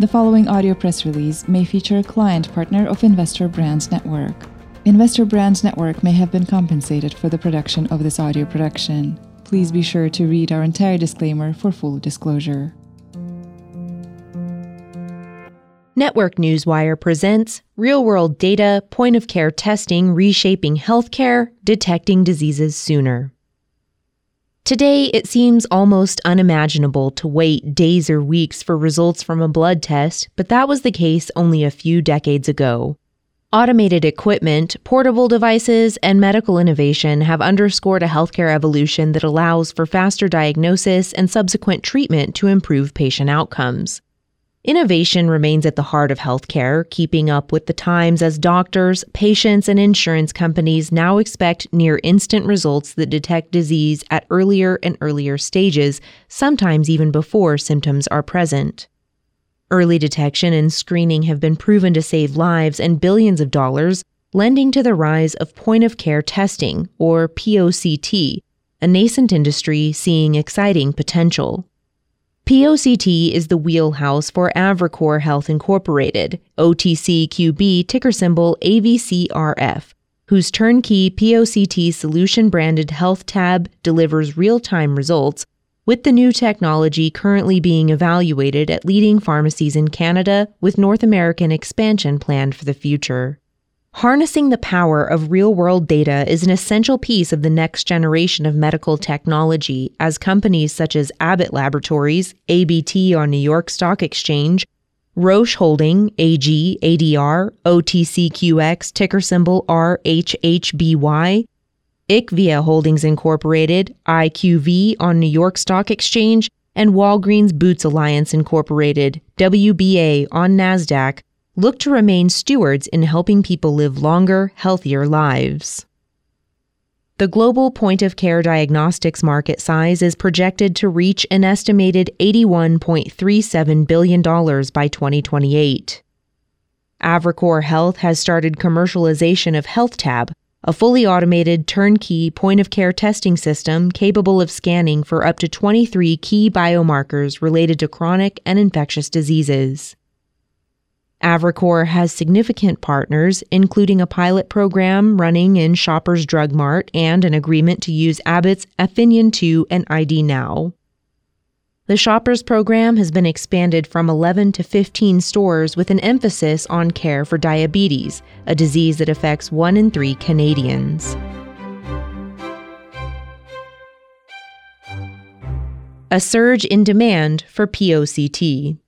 The following audio press release may feature a client partner of Investor Brands Network. Investor Brands Network may have been compensated for the production of this audio production. Please be sure to read our entire disclaimer for full disclosure. Network Newswire presents Real World Data Point of Care Testing Reshaping Healthcare, Detecting Diseases Sooner. Today, it seems almost unimaginable to wait days or weeks for results from a blood test, but that was the case only a few decades ago. Automated equipment, portable devices, and medical innovation have underscored a healthcare evolution that allows for faster diagnosis and subsequent treatment to improve patient outcomes. Innovation remains at the heart of healthcare, keeping up with the times as doctors, patients, and insurance companies now expect near instant results that detect disease at earlier and earlier stages, sometimes even before symptoms are present. Early detection and screening have been proven to save lives and billions of dollars, lending to the rise of point of care testing, or POCT, a nascent industry seeing exciting potential. POCT is the wheelhouse for Avricore Health Incorporated, OTCQB ticker symbol AVCRF, whose turnkey POCT solution branded Health Tab delivers real time results, with the new technology currently being evaluated at leading pharmacies in Canada with North American expansion planned for the future. Harnessing the power of real world data is an essential piece of the next generation of medical technology as companies such as Abbott Laboratories, ABT on New York Stock Exchange, Roche Holding, AG, ADR, OTCQX, ticker symbol RHHBY, IQVIA Holdings Incorporated, IQV on New York Stock Exchange, and Walgreens Boots Alliance Incorporated, WBA on NASDAQ look to remain stewards in helping people live longer, healthier lives. The global point of care diagnostics market size is projected to reach an estimated $81.37 billion by 2028. Avricore Health has started commercialization of HealthTab, a fully automated turnkey point of care testing system capable of scanning for up to 23 key biomarkers related to chronic and infectious diseases. Avricore has significant partners, including a pilot program running in Shoppers Drug Mart and an agreement to use Abbott's Afinion 2 and ID Now. The Shoppers program has been expanded from 11 to 15 stores with an emphasis on care for diabetes, a disease that affects 1 in 3 Canadians. A surge in demand for POCT.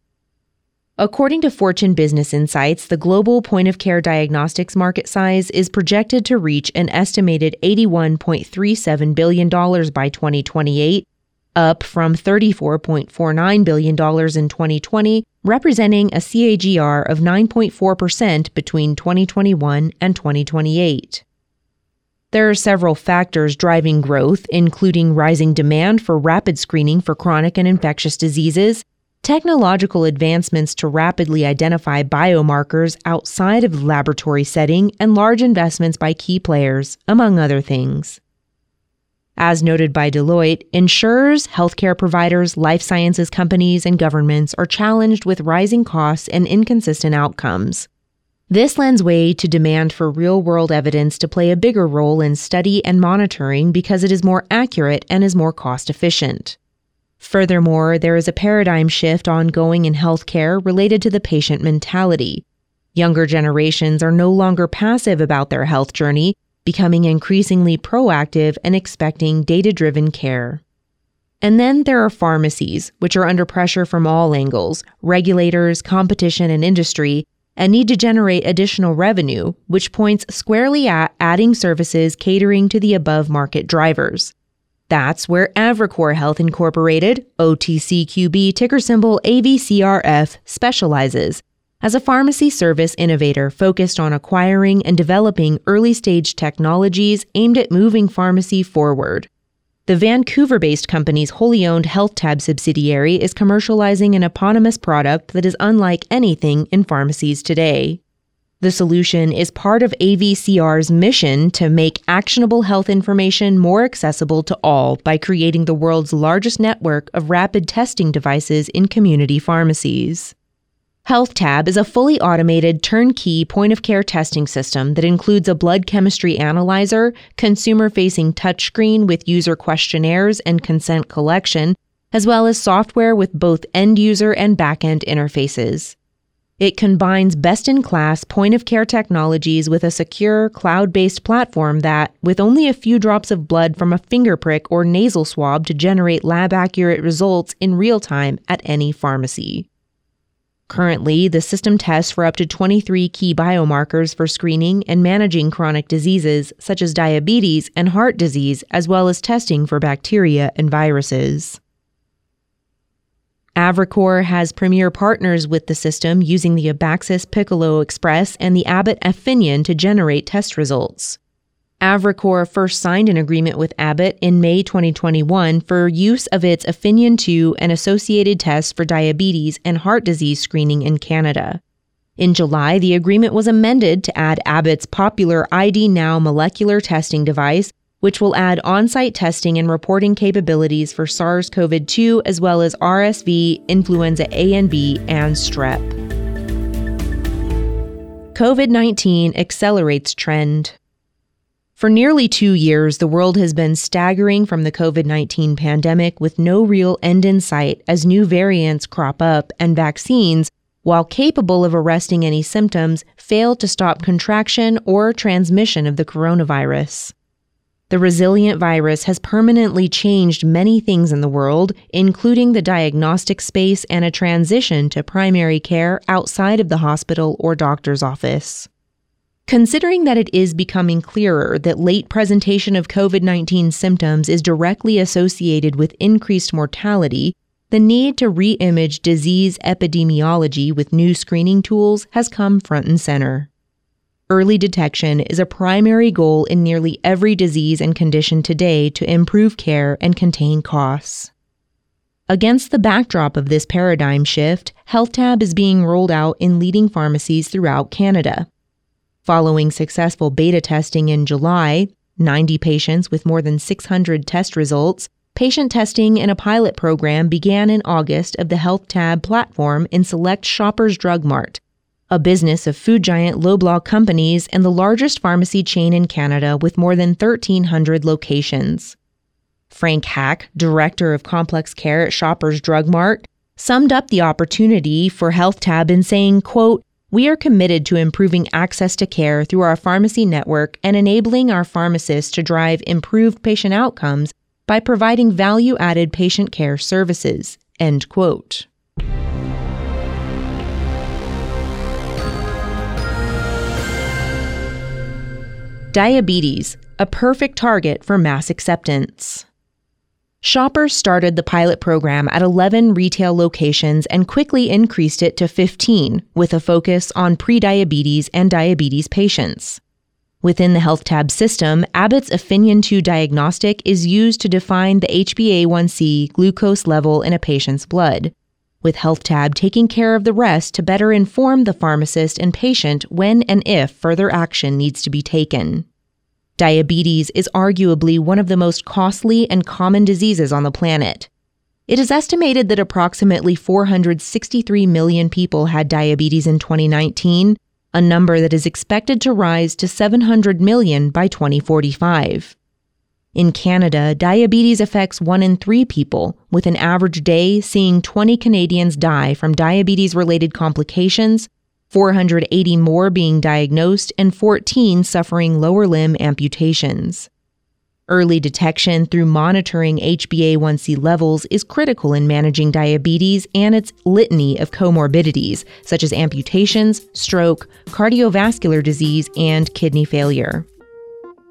According to Fortune Business Insights, the global point of care diagnostics market size is projected to reach an estimated $81.37 billion by 2028, up from $34.49 billion in 2020, representing a CAGR of 9.4% between 2021 and 2028. There are several factors driving growth, including rising demand for rapid screening for chronic and infectious diseases, technological advancements to rapidly identify biomarkers outside of the laboratory setting, and large investments by key players, among other things. As noted by Deloitte, insurers, healthcare providers, life sciences companies, and governments are challenged with rising costs and inconsistent outcomes. This lends way to demand for real world evidence to play a bigger role in study and monitoring because it is more accurate and is more cost efficient. Furthermore, there is a paradigm shift ongoing in healthcare related to the patient mentality. Younger generations are no longer passive about their health journey, becoming increasingly proactive and expecting data driven care. And then there are pharmacies, which are under pressure from all angles regulators, competition, and industry, and need to generate additional revenue, which points squarely at adding services catering to the above market drivers. That's where Avricore Health Incorporated, OTCQB ticker symbol AVCRF, specializes as a pharmacy service innovator focused on acquiring and developing early stage technologies aimed at moving pharmacy forward. The Vancouver based company's wholly owned HealthTab subsidiary is commercializing an eponymous product that is unlike anything in pharmacies today. The solution is part of AVCR's mission to make actionable health information more accessible to all by creating the world's largest network of rapid testing devices in community pharmacies. HealthTab is a fully automated turnkey point of care testing system that includes a blood chemistry analyzer, consumer facing touchscreen with user questionnaires and consent collection, as well as software with both end user and back end interfaces. It combines best in class point of care technologies with a secure cloud based platform that, with only a few drops of blood from a finger prick or nasal swab to generate lab accurate results in real time at any pharmacy. Currently, the system tests for up to 23 key biomarkers for screening and managing chronic diseases such as diabetes and heart disease, as well as testing for bacteria and viruses. Avricore has premier partners with the system using the Abaxis Piccolo Express and the Abbott Afinion to generate test results. Avricore first signed an agreement with Abbott in May 2021 for use of its Afinion 2 and associated tests for diabetes and heart disease screening in Canada. In July, the agreement was amended to add Abbott's popular ID Now molecular testing device, which will add on site testing and reporting capabilities for SARS CoV 2 as well as RSV, influenza A and B, and strep. COVID 19 accelerates trend. For nearly two years, the world has been staggering from the COVID 19 pandemic with no real end in sight as new variants crop up and vaccines, while capable of arresting any symptoms, fail to stop contraction or transmission of the coronavirus. The resilient virus has permanently changed many things in the world, including the diagnostic space and a transition to primary care outside of the hospital or doctor's office. Considering that it is becoming clearer that late presentation of COVID 19 symptoms is directly associated with increased mortality, the need to re image disease epidemiology with new screening tools has come front and center. Early detection is a primary goal in nearly every disease and condition today to improve care and contain costs. Against the backdrop of this paradigm shift, HealthTab is being rolled out in leading pharmacies throughout Canada. Following successful beta testing in July, 90 patients with more than 600 test results, patient testing in a pilot program began in August of the HealthTab platform in select Shoppers Drug Mart, a business of food giant Loblaw companies and the largest pharmacy chain in Canada with more than 1,300 locations. Frank Hack, director of complex care at Shoppers Drug Mart, summed up the opportunity for HealthTab in saying, quote, we are committed to improving access to care through our pharmacy network and enabling our pharmacists to drive improved patient outcomes by providing value added patient care services. End quote. Diabetes, a perfect target for mass acceptance. Shoppers started the pilot program at 11 retail locations and quickly increased it to 15, with a focus on prediabetes and diabetes patients. Within the HealthTab system, Abbott's Afinion 2 diagnostic is used to define the HbA1c glucose level in a patient's blood, with HealthTab taking care of the rest to better inform the pharmacist and patient when and if further action needs to be taken. Diabetes is arguably one of the most costly and common diseases on the planet. It is estimated that approximately 463 million people had diabetes in 2019, a number that is expected to rise to 700 million by 2045. In Canada, diabetes affects one in three people, with an average day seeing 20 Canadians die from diabetes related complications 480 more being diagnosed, and 14 suffering lower limb amputations. Early detection through monitoring HbA1c levels is critical in managing diabetes and its litany of comorbidities, such as amputations, stroke, cardiovascular disease, and kidney failure.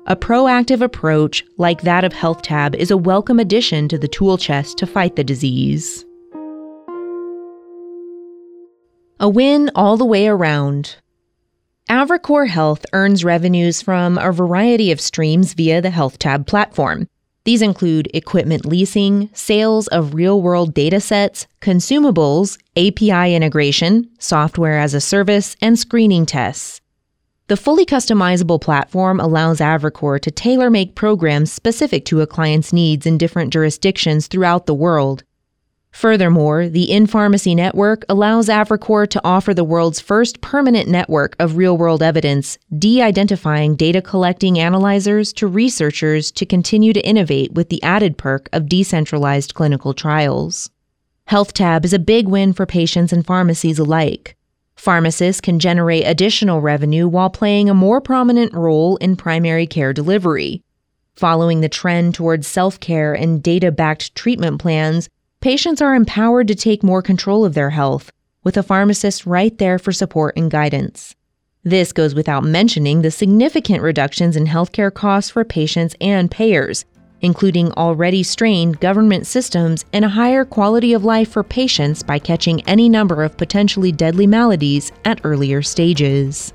A proactive approach like that of HealthTab is a welcome addition to the tool chest to fight the disease. A win all the way around. Avricore Health earns revenues from a variety of streams via the HealthTab platform. These include equipment leasing, sales of real world data sets, consumables, API integration, software as a service, and screening tests. The fully customizable platform allows Avricore to tailor make programs specific to a client's needs in different jurisdictions throughout the world. Furthermore, the in pharmacy network allows Avricore to offer the world's first permanent network of real world evidence, de identifying data collecting analyzers to researchers to continue to innovate with the added perk of decentralized clinical trials. HealthTab is a big win for patients and pharmacies alike. Pharmacists can generate additional revenue while playing a more prominent role in primary care delivery. Following the trend towards self care and data backed treatment plans, Patients are empowered to take more control of their health, with a pharmacist right there for support and guidance. This goes without mentioning the significant reductions in healthcare costs for patients and payers, including already strained government systems and a higher quality of life for patients by catching any number of potentially deadly maladies at earlier stages.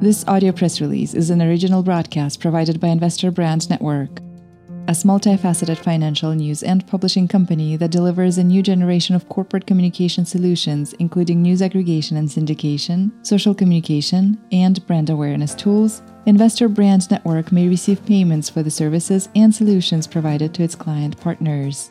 This audio press release is an original broadcast provided by Investor Brand Network a multifaceted financial news and publishing company that delivers a new generation of corporate communication solutions, including news aggregation and syndication, social communication, and brand awareness tools. Investor Brand Network may receive payments for the services and solutions provided to its client partners